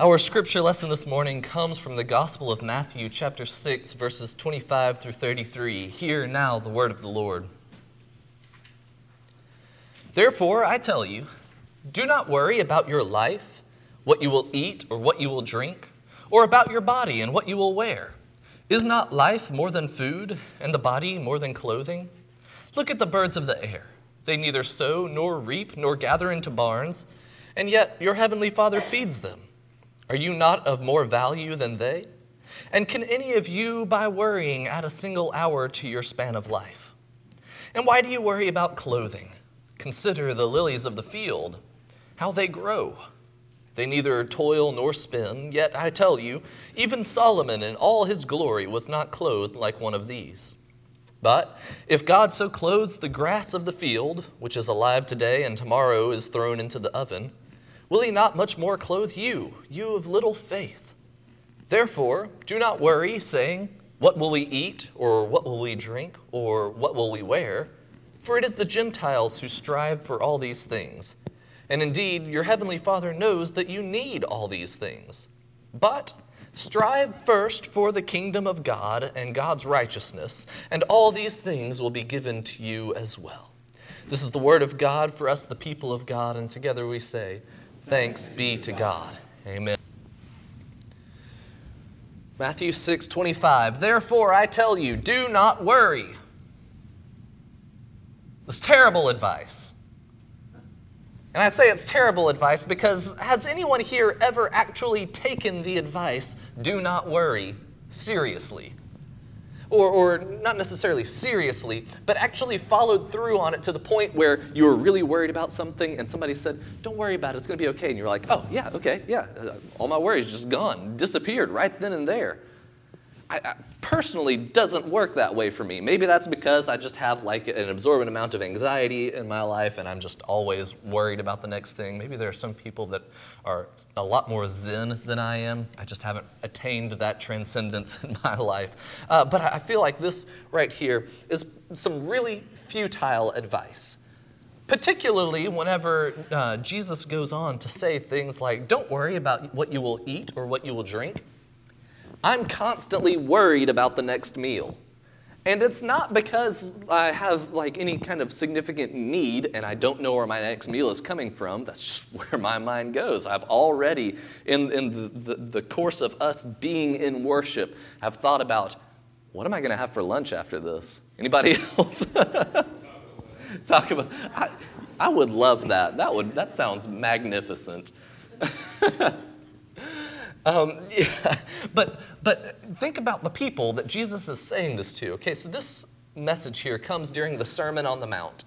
Our scripture lesson this morning comes from the Gospel of Matthew, chapter 6, verses 25 through 33. Hear now the word of the Lord. Therefore, I tell you, do not worry about your life, what you will eat or what you will drink, or about your body and what you will wear. Is not life more than food, and the body more than clothing? Look at the birds of the air. They neither sow nor reap nor gather into barns, and yet your heavenly Father feeds them. Are you not of more value than they? And can any of you, by worrying, add a single hour to your span of life? And why do you worry about clothing? Consider the lilies of the field, how they grow. They neither toil nor spin, yet I tell you, even Solomon in all his glory was not clothed like one of these. But if God so clothes the grass of the field, which is alive today and tomorrow is thrown into the oven, will he not much more clothe you, you of little faith? Therefore, do not worry, saying, What will we eat, or what will we drink, or what will we wear? For it is the Gentiles who strive for all these things. And indeed, your heavenly Father knows that you need all these things. But strive first for the kingdom of God and God's righteousness, and all these things will be given to you as well. This is the word of God for us, the people of God, and together we say, Thanks be to God. Amen. Matthew 6 25. Therefore, I tell you, do not worry. It's terrible advice. And I say it's terrible advice because has anyone here ever actually taken the advice, do not worry, seriously? Or, or not necessarily seriously, but actually followed through on it to the point where you were really worried about something and somebody said, Don't worry about it, it's going to be okay. And you're like, Oh, yeah, okay, yeah. All my worries just gone, disappeared right then and there. I, I, personally doesn't work that way for me. Maybe that's because I just have like an absorbent amount of anxiety in my life and I'm just always worried about the next thing. Maybe there are some people that are a lot more zen than I am. I just haven't attained that transcendence in my life. Uh, but I feel like this right here is some really futile advice. Particularly whenever uh, Jesus goes on to say things like, Don't worry about what you will eat or what you will drink. I'm constantly worried about the next meal. And it's not because I have like any kind of significant need and I don't know where my next meal is coming from. That's just where my mind goes. I've already, in, in the, the, the course of us being in worship, have thought about what am I going to have for lunch after this? Anybody else? Talk about. I, I would love that. That would that sounds magnificent. Um, yeah, but but think about the people that Jesus is saying this to. Okay, so this message here comes during the Sermon on the Mount.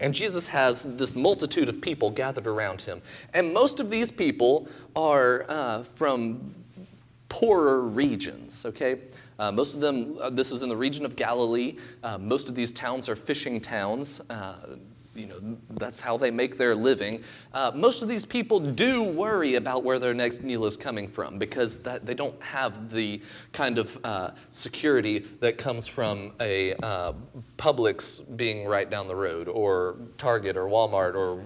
And Jesus has this multitude of people gathered around him. And most of these people are uh, from poorer regions, okay? Uh, most of them, uh, this is in the region of Galilee. Uh, most of these towns are fishing towns. You know, that's how they make their living. Uh, most of these people do worry about where their next meal is coming from because that, they don't have the kind of uh, security that comes from a uh, Publix being right down the road, or Target, or Walmart, or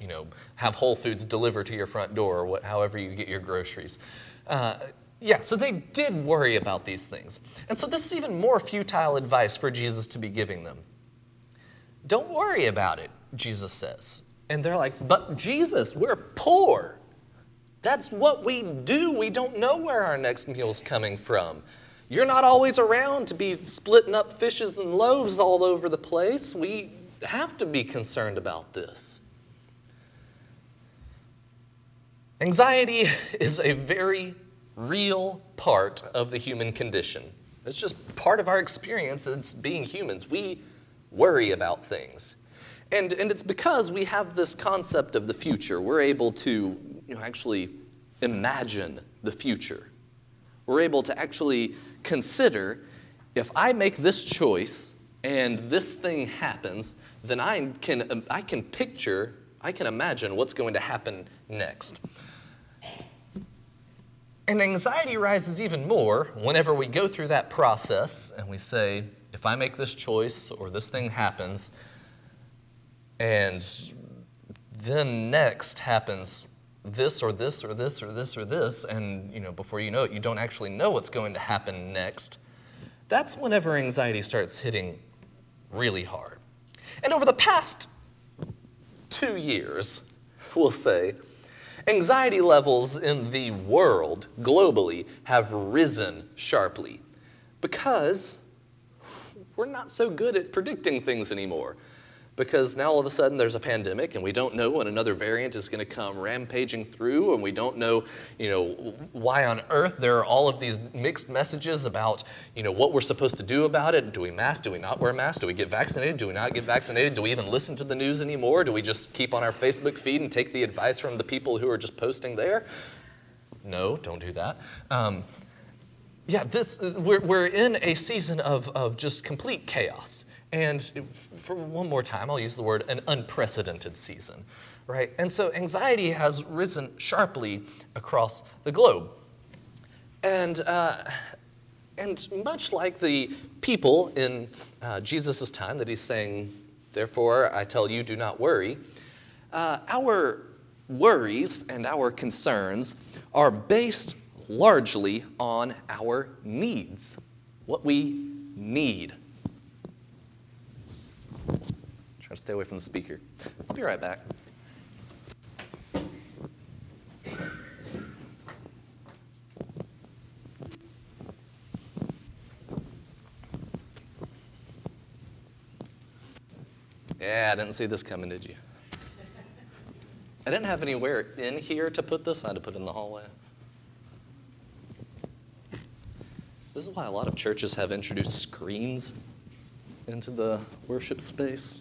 you know, have Whole Foods deliver to your front door, or what, however you get your groceries. Uh, yeah, so they did worry about these things. And so this is even more futile advice for Jesus to be giving them. Don't worry about it, Jesus says. And they're like, But Jesus, we're poor. That's what we do. We don't know where our next meal's coming from. You're not always around to be splitting up fishes and loaves all over the place. We have to be concerned about this. Anxiety is a very real part of the human condition. It's just part of our experience as being humans. We worry about things. And, and it's because we have this concept of the future. We're able to you know, actually imagine the future. We're able to actually consider if I make this choice and this thing happens, then I can, um, I can picture, I can imagine what's going to happen next. And anxiety rises even more whenever we go through that process and we say, if I make this choice or this thing happens, and then next happens this or this or this or this or this, and you know, before you know it, you don't actually know what's going to happen next. That's whenever anxiety starts hitting really hard. And over the past two years, we'll say, anxiety levels in the world globally have risen sharply because we're not so good at predicting things anymore. Because now all of a sudden there's a pandemic and we don't know when another variant is going to come rampaging through and we don't know you know why on earth there are all of these mixed messages about you know what we're supposed to do about it. Do we mask? Do we not wear masks? Do we get vaccinated? Do we not get vaccinated? Do we even listen to the news anymore? Do we just keep on our facebook feed and take the advice from the people who are just posting there? No don't do that. Um, yeah this we're, we're in a season of, of just complete chaos and for one more time, I'll use the word an unprecedented season, right? And so anxiety has risen sharply across the globe. And, uh, and much like the people in uh, Jesus' time that he's saying, Therefore, I tell you, do not worry, uh, our worries and our concerns are based largely on our needs, what we need. Try to stay away from the speaker. I'll be right back. Yeah, I didn't see this coming, did you? I didn't have anywhere in here to put this. I had to put it in the hallway. This is why a lot of churches have introduced screens into the worship space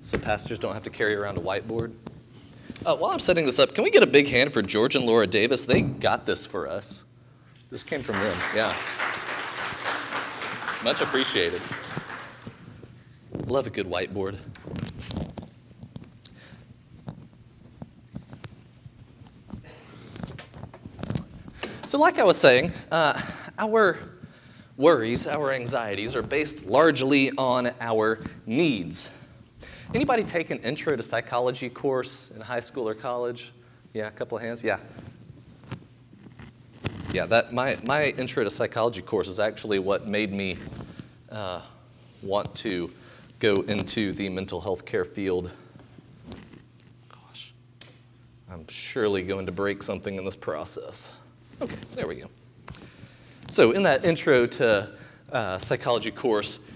so pastors don't have to carry around a whiteboard. Uh, while I'm setting this up, can we get a big hand for George and Laura Davis? They got this for us. This came from them, yeah. Much appreciated. Love a good whiteboard. So, like I was saying, uh, our worries, our anxieties are based largely on our needs. Anybody take an intro to psychology course in high school or college? Yeah, a couple of hands. Yeah. Yeah, that my my intro to psychology course is actually what made me uh, want to go into the mental health care field. Gosh, I'm surely going to break something in this process. Okay, there we go. So, in that intro to uh, psychology course,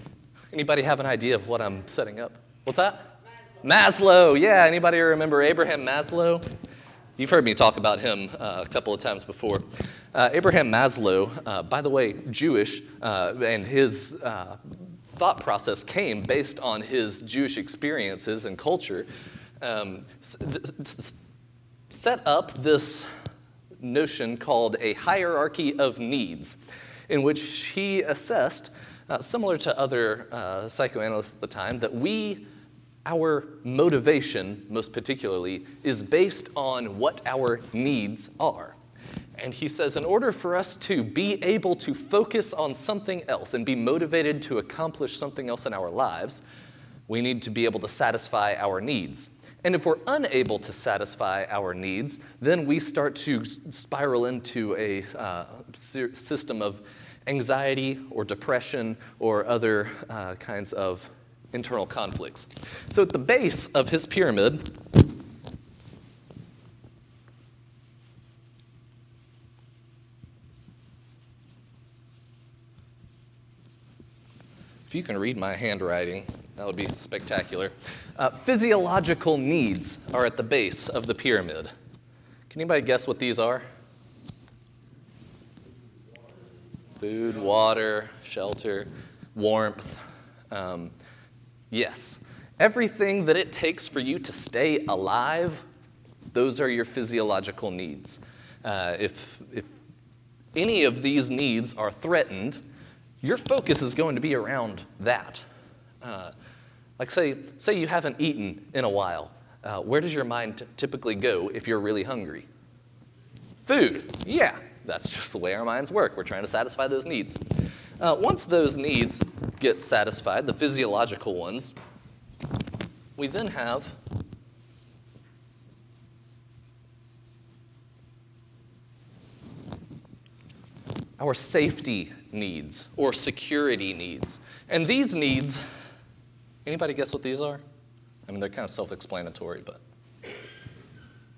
anybody have an idea of what I'm setting up? What's that? Maslow. Maslow. Yeah, anybody remember Abraham Maslow? You've heard me talk about him uh, a couple of times before. Uh, Abraham Maslow, uh, by the way, Jewish, uh, and his uh, thought process came based on his Jewish experiences and culture, um, set up this notion called a hierarchy of needs, in which he assessed, uh, similar to other psychoanalysts at the time, that we our motivation, most particularly, is based on what our needs are. And he says, in order for us to be able to focus on something else and be motivated to accomplish something else in our lives, we need to be able to satisfy our needs. And if we're unable to satisfy our needs, then we start to spiral into a uh, system of anxiety or depression or other uh, kinds of internal conflicts. So at the base of his pyramid, if you can read my handwriting, that would be spectacular. Uh, physiological needs are at the base of the pyramid. Can anybody guess what these are? Food, water, shelter, warmth. Um, Yes. Everything that it takes for you to stay alive, those are your physiological needs. Uh, if, if any of these needs are threatened, your focus is going to be around that. Uh, like, say, say you haven't eaten in a while. Uh, where does your mind t- typically go if you're really hungry? Food. Yeah, that's just the way our minds work. We're trying to satisfy those needs. Uh, once those needs get satisfied, the physiological ones, we then have our safety needs or security needs. And these needs anybody guess what these are? I mean, they're kind of self explanatory, but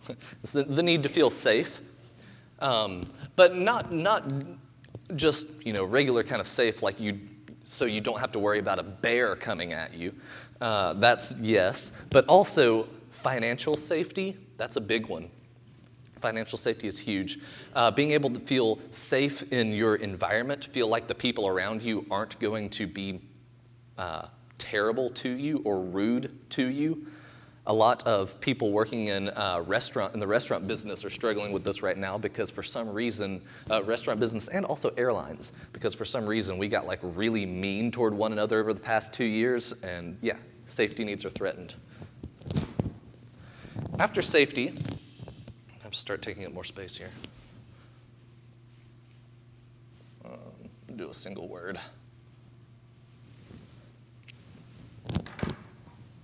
it's the, the, need to feel safe. Um, but not, not just you know regular kind of safe like you so you don't have to worry about a bear coming at you uh, that's yes but also financial safety that's a big one Financial safety is huge. Uh, being able to feel safe in your environment, feel like the people around you aren't going to be uh, terrible to you or rude to you. A lot of people working in uh, restaurant in the restaurant business are struggling with this right now because for some reason, uh, restaurant business and also airlines, because for some reason we got like really mean toward one another over the past two years, and yeah, safety needs are threatened. After safety, I have to start taking up more space here. Um, do a single word.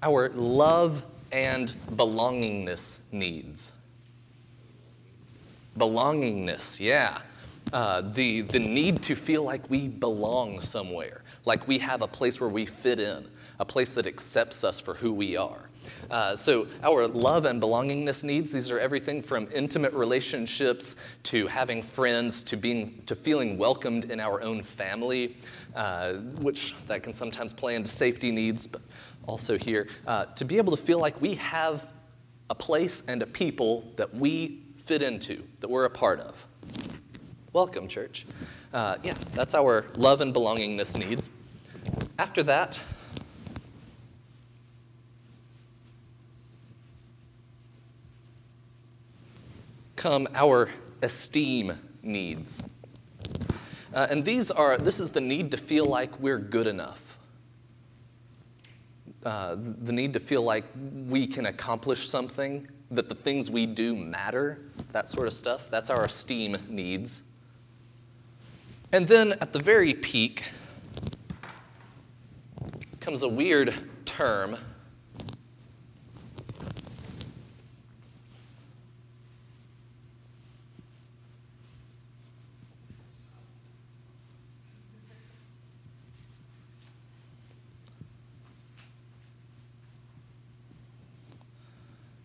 Our love and belongingness needs. Belongingness, yeah. Uh, the, the need to feel like we belong somewhere, like we have a place where we fit in, a place that accepts us for who we are. Uh, so, our love and belongingness needs, these are everything from intimate relationships to having friends to, being, to feeling welcomed in our own family, uh, which that can sometimes play into safety needs, but also here, uh, to be able to feel like we have a place and a people that we fit into, that we're a part of. Welcome, church. Uh, yeah, that's our love and belongingness needs. After that, come our esteem needs. Uh, and these are, this is the need to feel like we're good enough. Uh, the need to feel like we can accomplish something, that the things we do matter, that sort of stuff. That's our esteem needs. And then at the very peak comes a weird term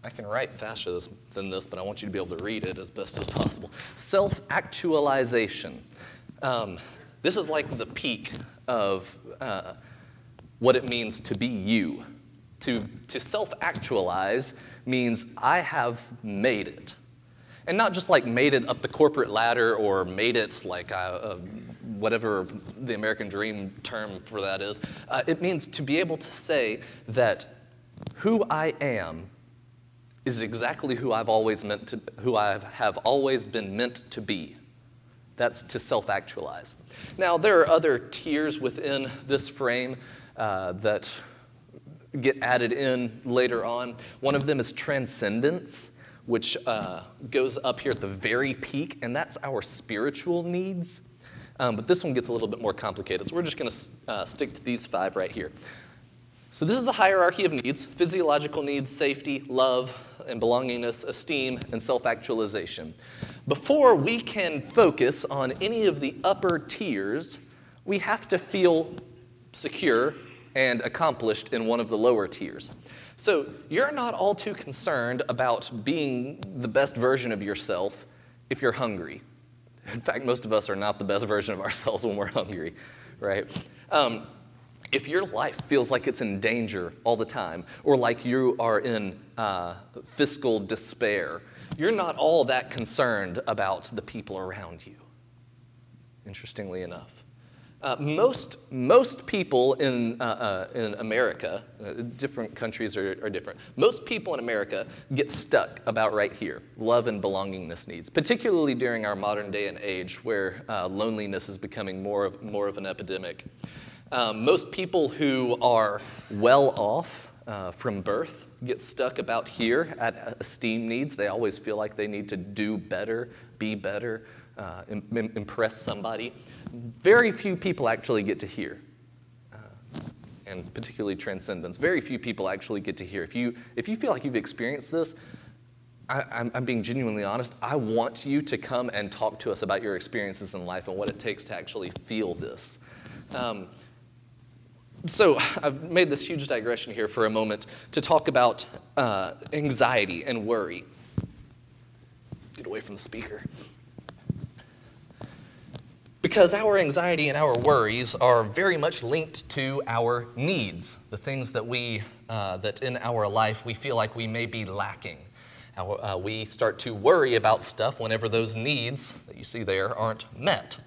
I can write faster this, than this, but I want you to be able to read it as best as possible. Self actualization. Um, this is like the peak of uh, what it means to be you. To, to self actualize means I have made it. And not just like made it up the corporate ladder or made it like a, a, whatever the American dream term for that is. Uh, it means to be able to say that who I am is exactly who I've always meant to, who I have always been meant to be. That's to self actualize. Now, there are other tiers within this frame uh, that get added in later on. One of them is transcendence, which uh, goes up here at the very peak, and that's our spiritual needs. Um, but this one gets a little bit more complicated, so we're just going to uh, stick to these five right here. So, this is the hierarchy of needs physiological needs, safety, love, and belongingness, esteem, and self actualization. Before we can focus on any of the upper tiers, we have to feel secure and accomplished in one of the lower tiers. So you're not all too concerned about being the best version of yourself if you're hungry. In fact, most of us are not the best version of ourselves when we're hungry, right? Um, if your life feels like it's in danger all the time, or like you are in uh, fiscal despair, you're not all that concerned about the people around you, interestingly enough. Uh, most, most people in, uh, uh in America, uh, different countries are, are, different, most people in America get stuck about right here love and belongingness needs, particularly during our modern day and age where uh, loneliness is becoming more of, more of an epidemic. Um, most people who are well off uh, from birth get stuck about here at esteem needs. They always feel like they need to do better, be better, uh, Im- impress somebody. Very few people actually get to here, uh, and particularly transcendence. Very few people actually get to here. If you, if you feel like you've experienced this, I, I'm, I'm being genuinely honest. I want you to come and talk to us about your experiences in life and what it takes to actually feel this. Um, so, I've made this huge digression here for a moment to talk about uh, anxiety and worry. Get away from the speaker. Because our anxiety and our worries are very much linked to our needs, the things that we, uh, that in our life we feel like we may be lacking. Our, uh, we start to worry about stuff whenever those needs that you see there aren't met.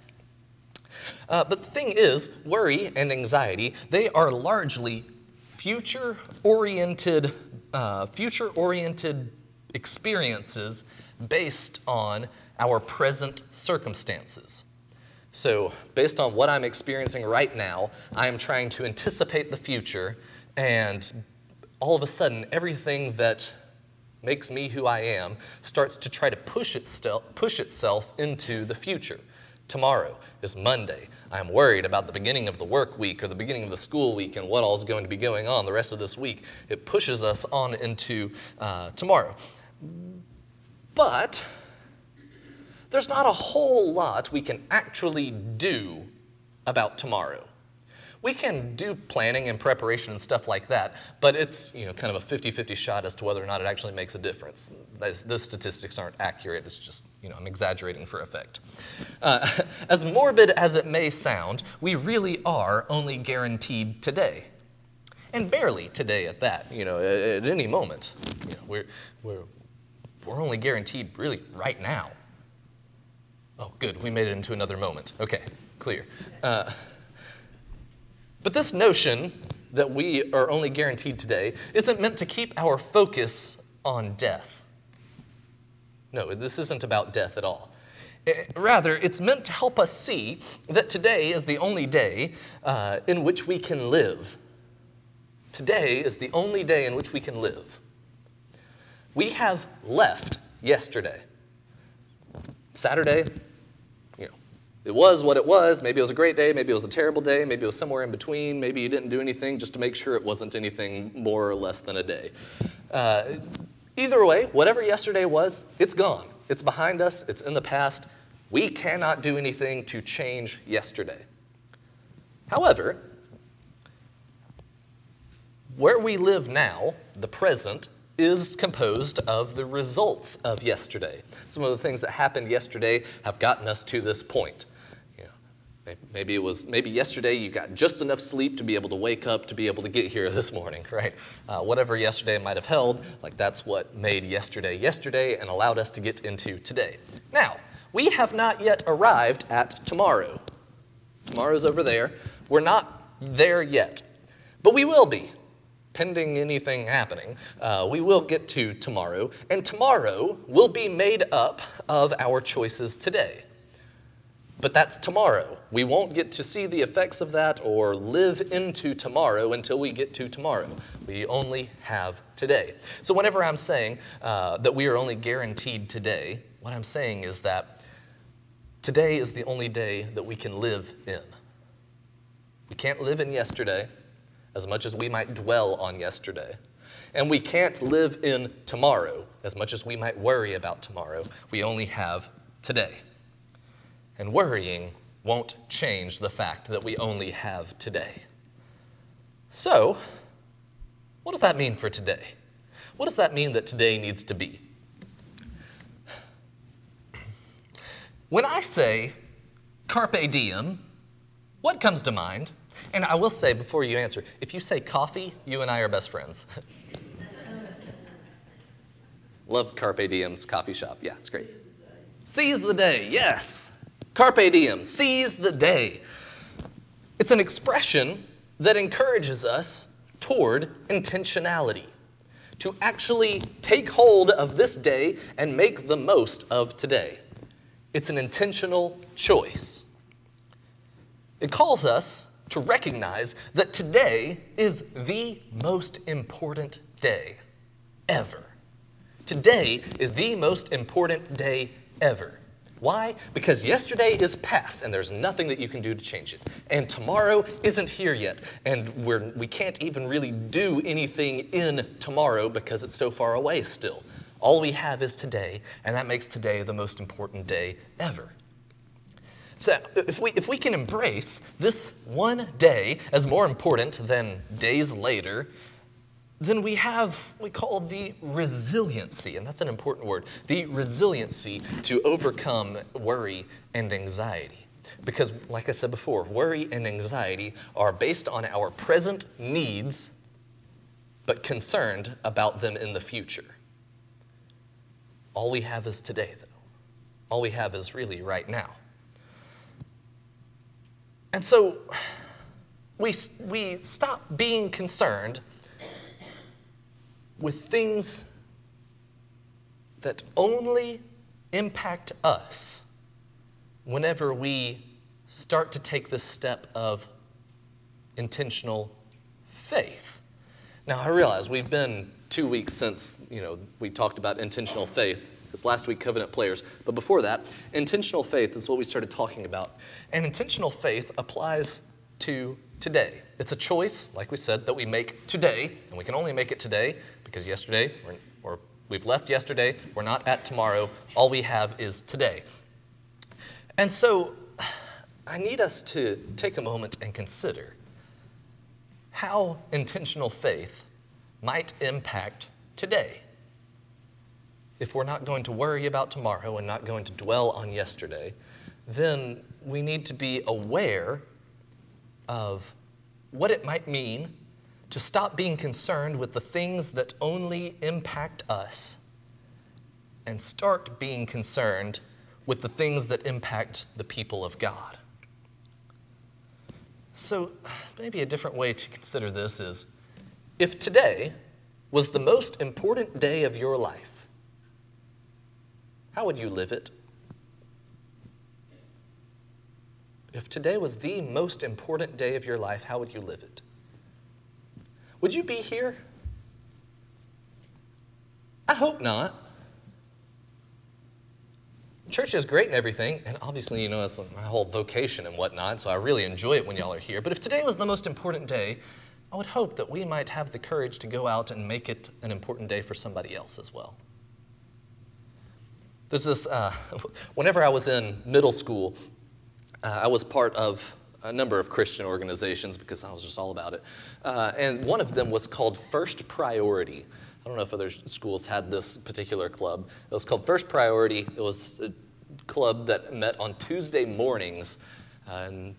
Uh, but the thing is, worry and anxiety, they are largely future oriented, uh, future oriented experiences based on our present circumstances. So, based on what I'm experiencing right now, I am trying to anticipate the future, and all of a sudden, everything that makes me who I am starts to try to push itself, push itself into the future. Tomorrow is Monday. I'm worried about the beginning of the work week or the beginning of the school week and what all is going to be going on the rest of this week. It pushes us on into uh, tomorrow. But there's not a whole lot we can actually do about tomorrow. We can do planning and preparation and stuff like that, but it's you know kind of a 50-50 shot as to whether or not it actually makes a difference. Those, statistics aren't accurate. It's just you know I'm exaggerating for effect. Uh, as morbid as it may sound, we really are only guaranteed today, and barely today at that. You know, at, at any moment, you know, we're we're we're only guaranteed really right now. Oh, good. We made it into another moment. Okay, clear. Uh, but this notion that we are only guaranteed today isn't meant to keep our focus on death. No, this isn't about death at all. Eh, rather, it's meant to help us see that today is the only day uh, in which we can live. Today is the only day in which we can live. We have left yesterday. Saturday, it was what it was. Maybe it was a great day, maybe it was a terrible day, maybe it was somewhere in between, maybe you didn't do anything just to make sure it wasn't anything more or less than a day. Uh, either way, whatever yesterday was, it's gone. It's behind us, it's in the past. We cannot do anything to change yesterday. However, where we live now, the present, is composed of the results of yesterday. Some of the things that happened yesterday have gotten us to this point. Maybe it was maybe yesterday you got just enough sleep to be able to wake up to be able to get here this morning, right? Uh, whatever yesterday might have held, like that's what made yesterday yesterday and allowed us to get into today. Now, we have not yet arrived at tomorrow. Tomorrow's over there. We're not there yet, but we will be. Pending anything happening, uh, we will get to tomorrow, and tomorrow will be made up of our choices today. But that's tomorrow. We won't get to see the effects of that or live into tomorrow until we get to tomorrow. We only have today. So, whenever I'm saying uh, that we are only guaranteed today, what I'm saying is that today is the only day that we can live in. We can't live in yesterday as much as we might dwell on yesterday. And we can't live in tomorrow as much as we might worry about tomorrow. We only have today. And worrying won't change the fact that we only have today. So, what does that mean for today? What does that mean that today needs to be? When I say carpe diem, what comes to mind? And I will say before you answer, if you say coffee, you and I are best friends. Love Carpe Diem's coffee shop. Yeah, it's great. Seize the day, yes. Carpe diem, seize the day. It's an expression that encourages us toward intentionality, to actually take hold of this day and make the most of today. It's an intentional choice. It calls us to recognize that today is the most important day ever. Today is the most important day ever. Why? Because yesterday is past and there's nothing that you can do to change it. And tomorrow isn't here yet. And we're, we can't even really do anything in tomorrow because it's so far away still. All we have is today, and that makes today the most important day ever. So if we, if we can embrace this one day as more important than days later, then we have what we call the resiliency, and that's an important word the resiliency to overcome worry and anxiety. Because, like I said before, worry and anxiety are based on our present needs, but concerned about them in the future. All we have is today, though. All we have is really right now. And so we, we stop being concerned with things that only impact us whenever we start to take this step of intentional faith. Now, I realize we've been two weeks since, you know, we talked about intentional faith. This last week, covenant players. But before that, intentional faith is what we started talking about. And intentional faith applies to today. It's a choice, like we said, that we make today, and we can only make it today because yesterday, or we've left yesterday, we're not at tomorrow. All we have is today. And so, I need us to take a moment and consider how intentional faith might impact today if we're not going to worry about tomorrow and not going to dwell on yesterday, then we need to be aware of what it might mean to stop being concerned with the things that only impact us and start being concerned with the things that impact the people of God. So, maybe a different way to consider this is if today was the most important day of your life, how would you live it? If today was the most important day of your life, how would you live it? Would you be here? I hope not. Church is great and everything, and obviously, you know, it's my whole vocation and whatnot, so I really enjoy it when y'all are here. But if today was the most important day, I would hope that we might have the courage to go out and make it an important day for somebody else as well. There's this, uh, whenever I was in middle school, uh, I was part of a number of Christian organizations because I was just all about it. Uh, and one of them was called First Priority. I don't know if other schools had this particular club. It was called First Priority. It was a club that met on Tuesday mornings uh, in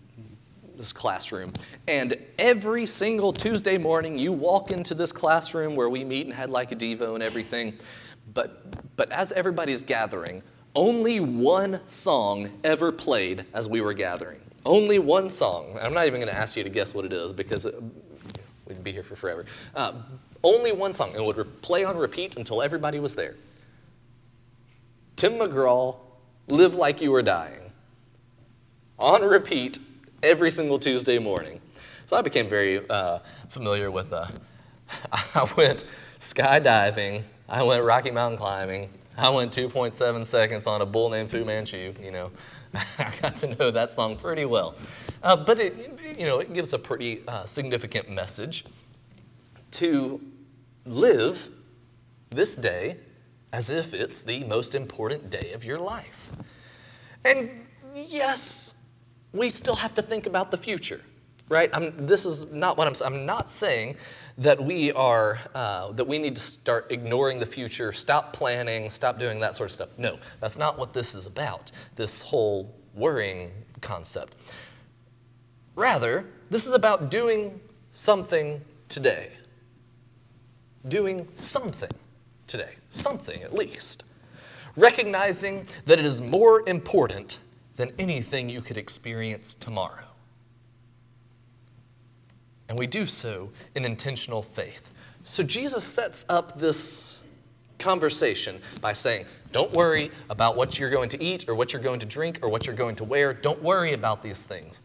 this classroom. And every single Tuesday morning, you walk into this classroom where we meet and had like a Devo and everything. But, but as everybody's gathering, only one song ever played as we were gathering. Only one song. I'm not even going to ask you to guess what it is because it, we'd be here for forever. Uh, only one song, and it would play on repeat until everybody was there. Tim McGraw, Live Like You Were Dying. On repeat every single Tuesday morning. So I became very uh, familiar with, uh, I went skydiving I went Rocky Mountain climbing. I went 2.7 seconds on a bull named Fu Manchu. You know, I got to know that song pretty well. Uh, but it, you know, it gives a pretty uh, significant message to live this day as if it's the most important day of your life. And yes, we still have to think about the future, right? I'm, this is not what I'm. I'm not saying that we are uh, that we need to start ignoring the future stop planning stop doing that sort of stuff. No that's not what this is about this whole worrying concept. Rather this is about doing something today. Doing something today something at least. Recognizing that it is more important than anything you could experience tomorrow and we do so in intentional faith. So Jesus sets up this conversation by saying, Don't worry about what you're going to eat or what you're going to drink or what you're going to wear. Don't worry about these things.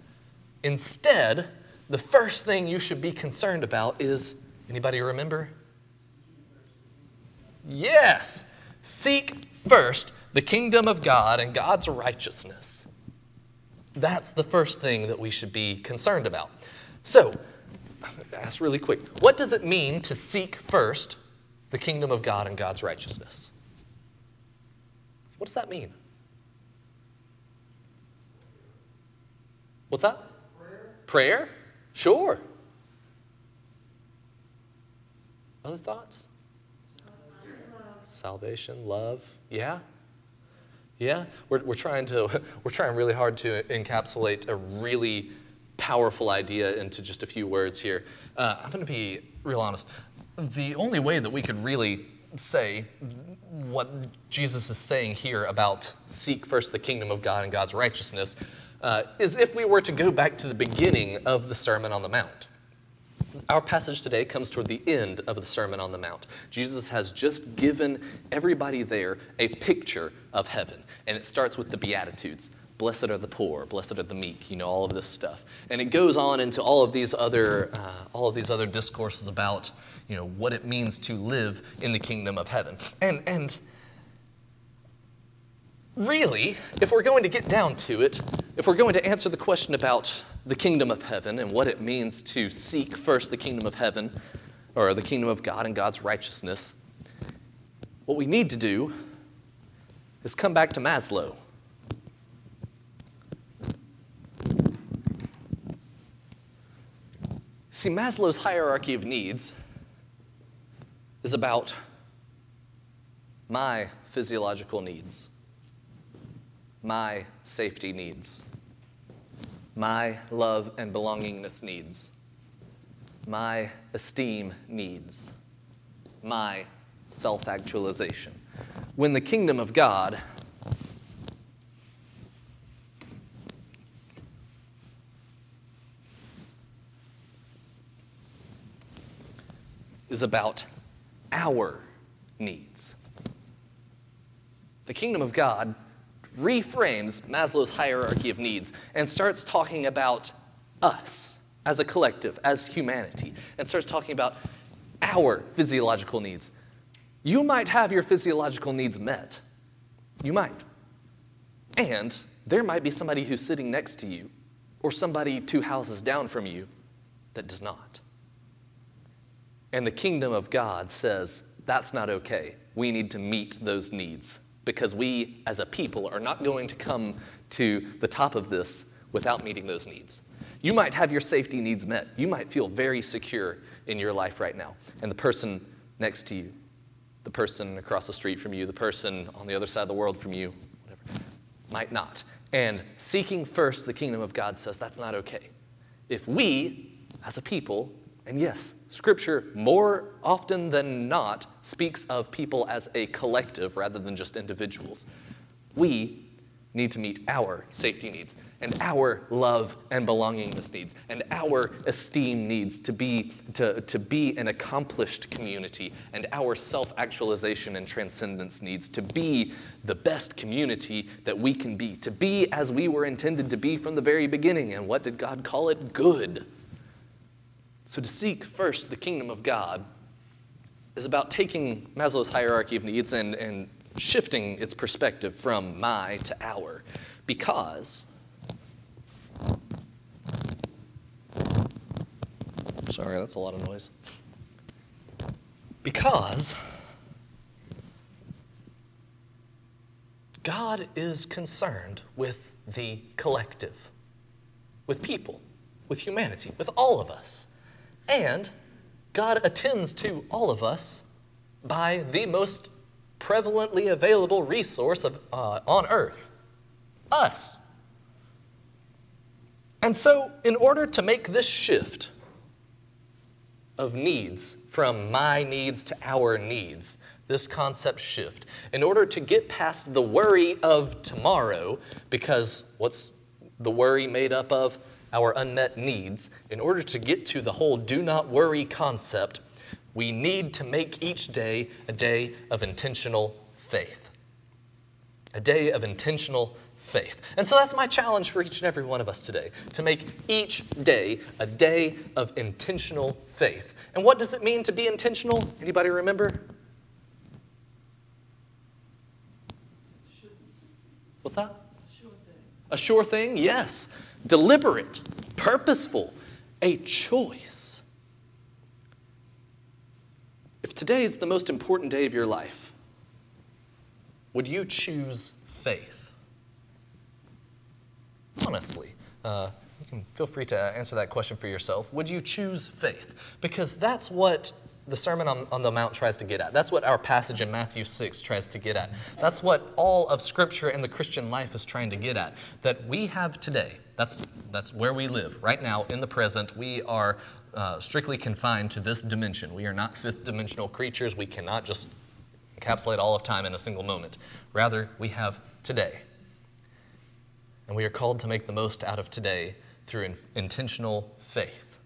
Instead, the first thing you should be concerned about is anybody remember? Yes, seek first the kingdom of God and God's righteousness. That's the first thing that we should be concerned about. So, ask really quick what does it mean to seek first the kingdom of God and God's righteousness? What does that mean? What's that? Prayer. Prayer? Sure. Other thoughts? Salvation, love. Yeah. Yeah. We're, we're trying to we're trying really hard to encapsulate a really powerful idea into just a few words here. Uh, I'm going to be real honest. The only way that we could really say what Jesus is saying here about seek first the kingdom of God and God's righteousness uh, is if we were to go back to the beginning of the Sermon on the Mount. Our passage today comes toward the end of the Sermon on the Mount. Jesus has just given everybody there a picture of heaven, and it starts with the Beatitudes. Blessed are the poor, blessed are the meek, you know, all of this stuff. And it goes on into all of these other, uh, all of these other discourses about, you know, what it means to live in the kingdom of heaven. And, and really, if we're going to get down to it, if we're going to answer the question about the kingdom of heaven and what it means to seek first the kingdom of heaven or the kingdom of God and God's righteousness, what we need to do is come back to Maslow. See, Maslow's hierarchy of needs is about my physiological needs, my safety needs, my love and belongingness needs, my esteem needs, my self actualization. When the kingdom of God is about our needs. The kingdom of God reframes Maslow's hierarchy of needs and starts talking about us as a collective, as humanity, and starts talking about our physiological needs. You might have your physiological needs met. You might. And there might be somebody who's sitting next to you or somebody two houses down from you that does not. And the kingdom of God says that's not okay. We need to meet those needs because we as a people are not going to come to the top of this without meeting those needs. You might have your safety needs met. You might feel very secure in your life right now. And the person next to you, the person across the street from you, the person on the other side of the world from you, whatever, might not. And seeking first the kingdom of God says that's not okay. If we, as a people, and yes, Scripture more often than not speaks of people as a collective rather than just individuals. We need to meet our safety needs and our love and belongingness needs and our esteem needs to be, to, to be an accomplished community and our self-actualization and transcendence needs to be the best community that we can be, to be as we were intended to be from the very beginning. And what did God call it? Good. So, to seek first the kingdom of God is about taking Maslow's hierarchy of needs and, and shifting its perspective from my to our. Because, sorry, that's a lot of noise. Because God is concerned with the collective, with people, with humanity, with all of us. And God attends to all of us by the most prevalently available resource of, uh, on earth us. And so, in order to make this shift of needs from my needs to our needs, this concept shift, in order to get past the worry of tomorrow, because what's the worry made up of? Our unmet needs, in order to get to the whole do not worry concept, we need to make each day a day of intentional faith. A day of intentional faith. And so that's my challenge for each and every one of us today to make each day a day of intentional faith. And what does it mean to be intentional? Anybody remember? What's that? A sure thing. A sure thing? Yes deliberate, purposeful, a choice. If today is the most important day of your life, would you choose faith? Honestly, uh, you can feel free to answer that question for yourself. Would you choose faith? Because that's what the Sermon on, on, the Mount tries to get at. That's what our passage in Matthew 6 tries to get at. That's what all of Scripture and the Christian life is trying to get at. That we have today, that's, that's where we live. Right now, in the present, we are uh, strictly confined to this dimension. We are not fifth dimensional creatures. We cannot just encapsulate all of time in a single moment. Rather, we have today. And we are called to make the most out of today through in- intentional faith.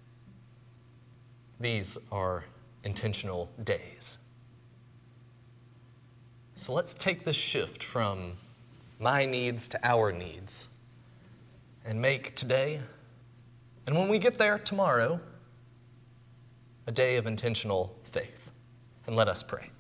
These are intentional days. So let's take this shift from my needs to our needs and make today, and when we get there tomorrow, a day of intentional faith. And let us pray.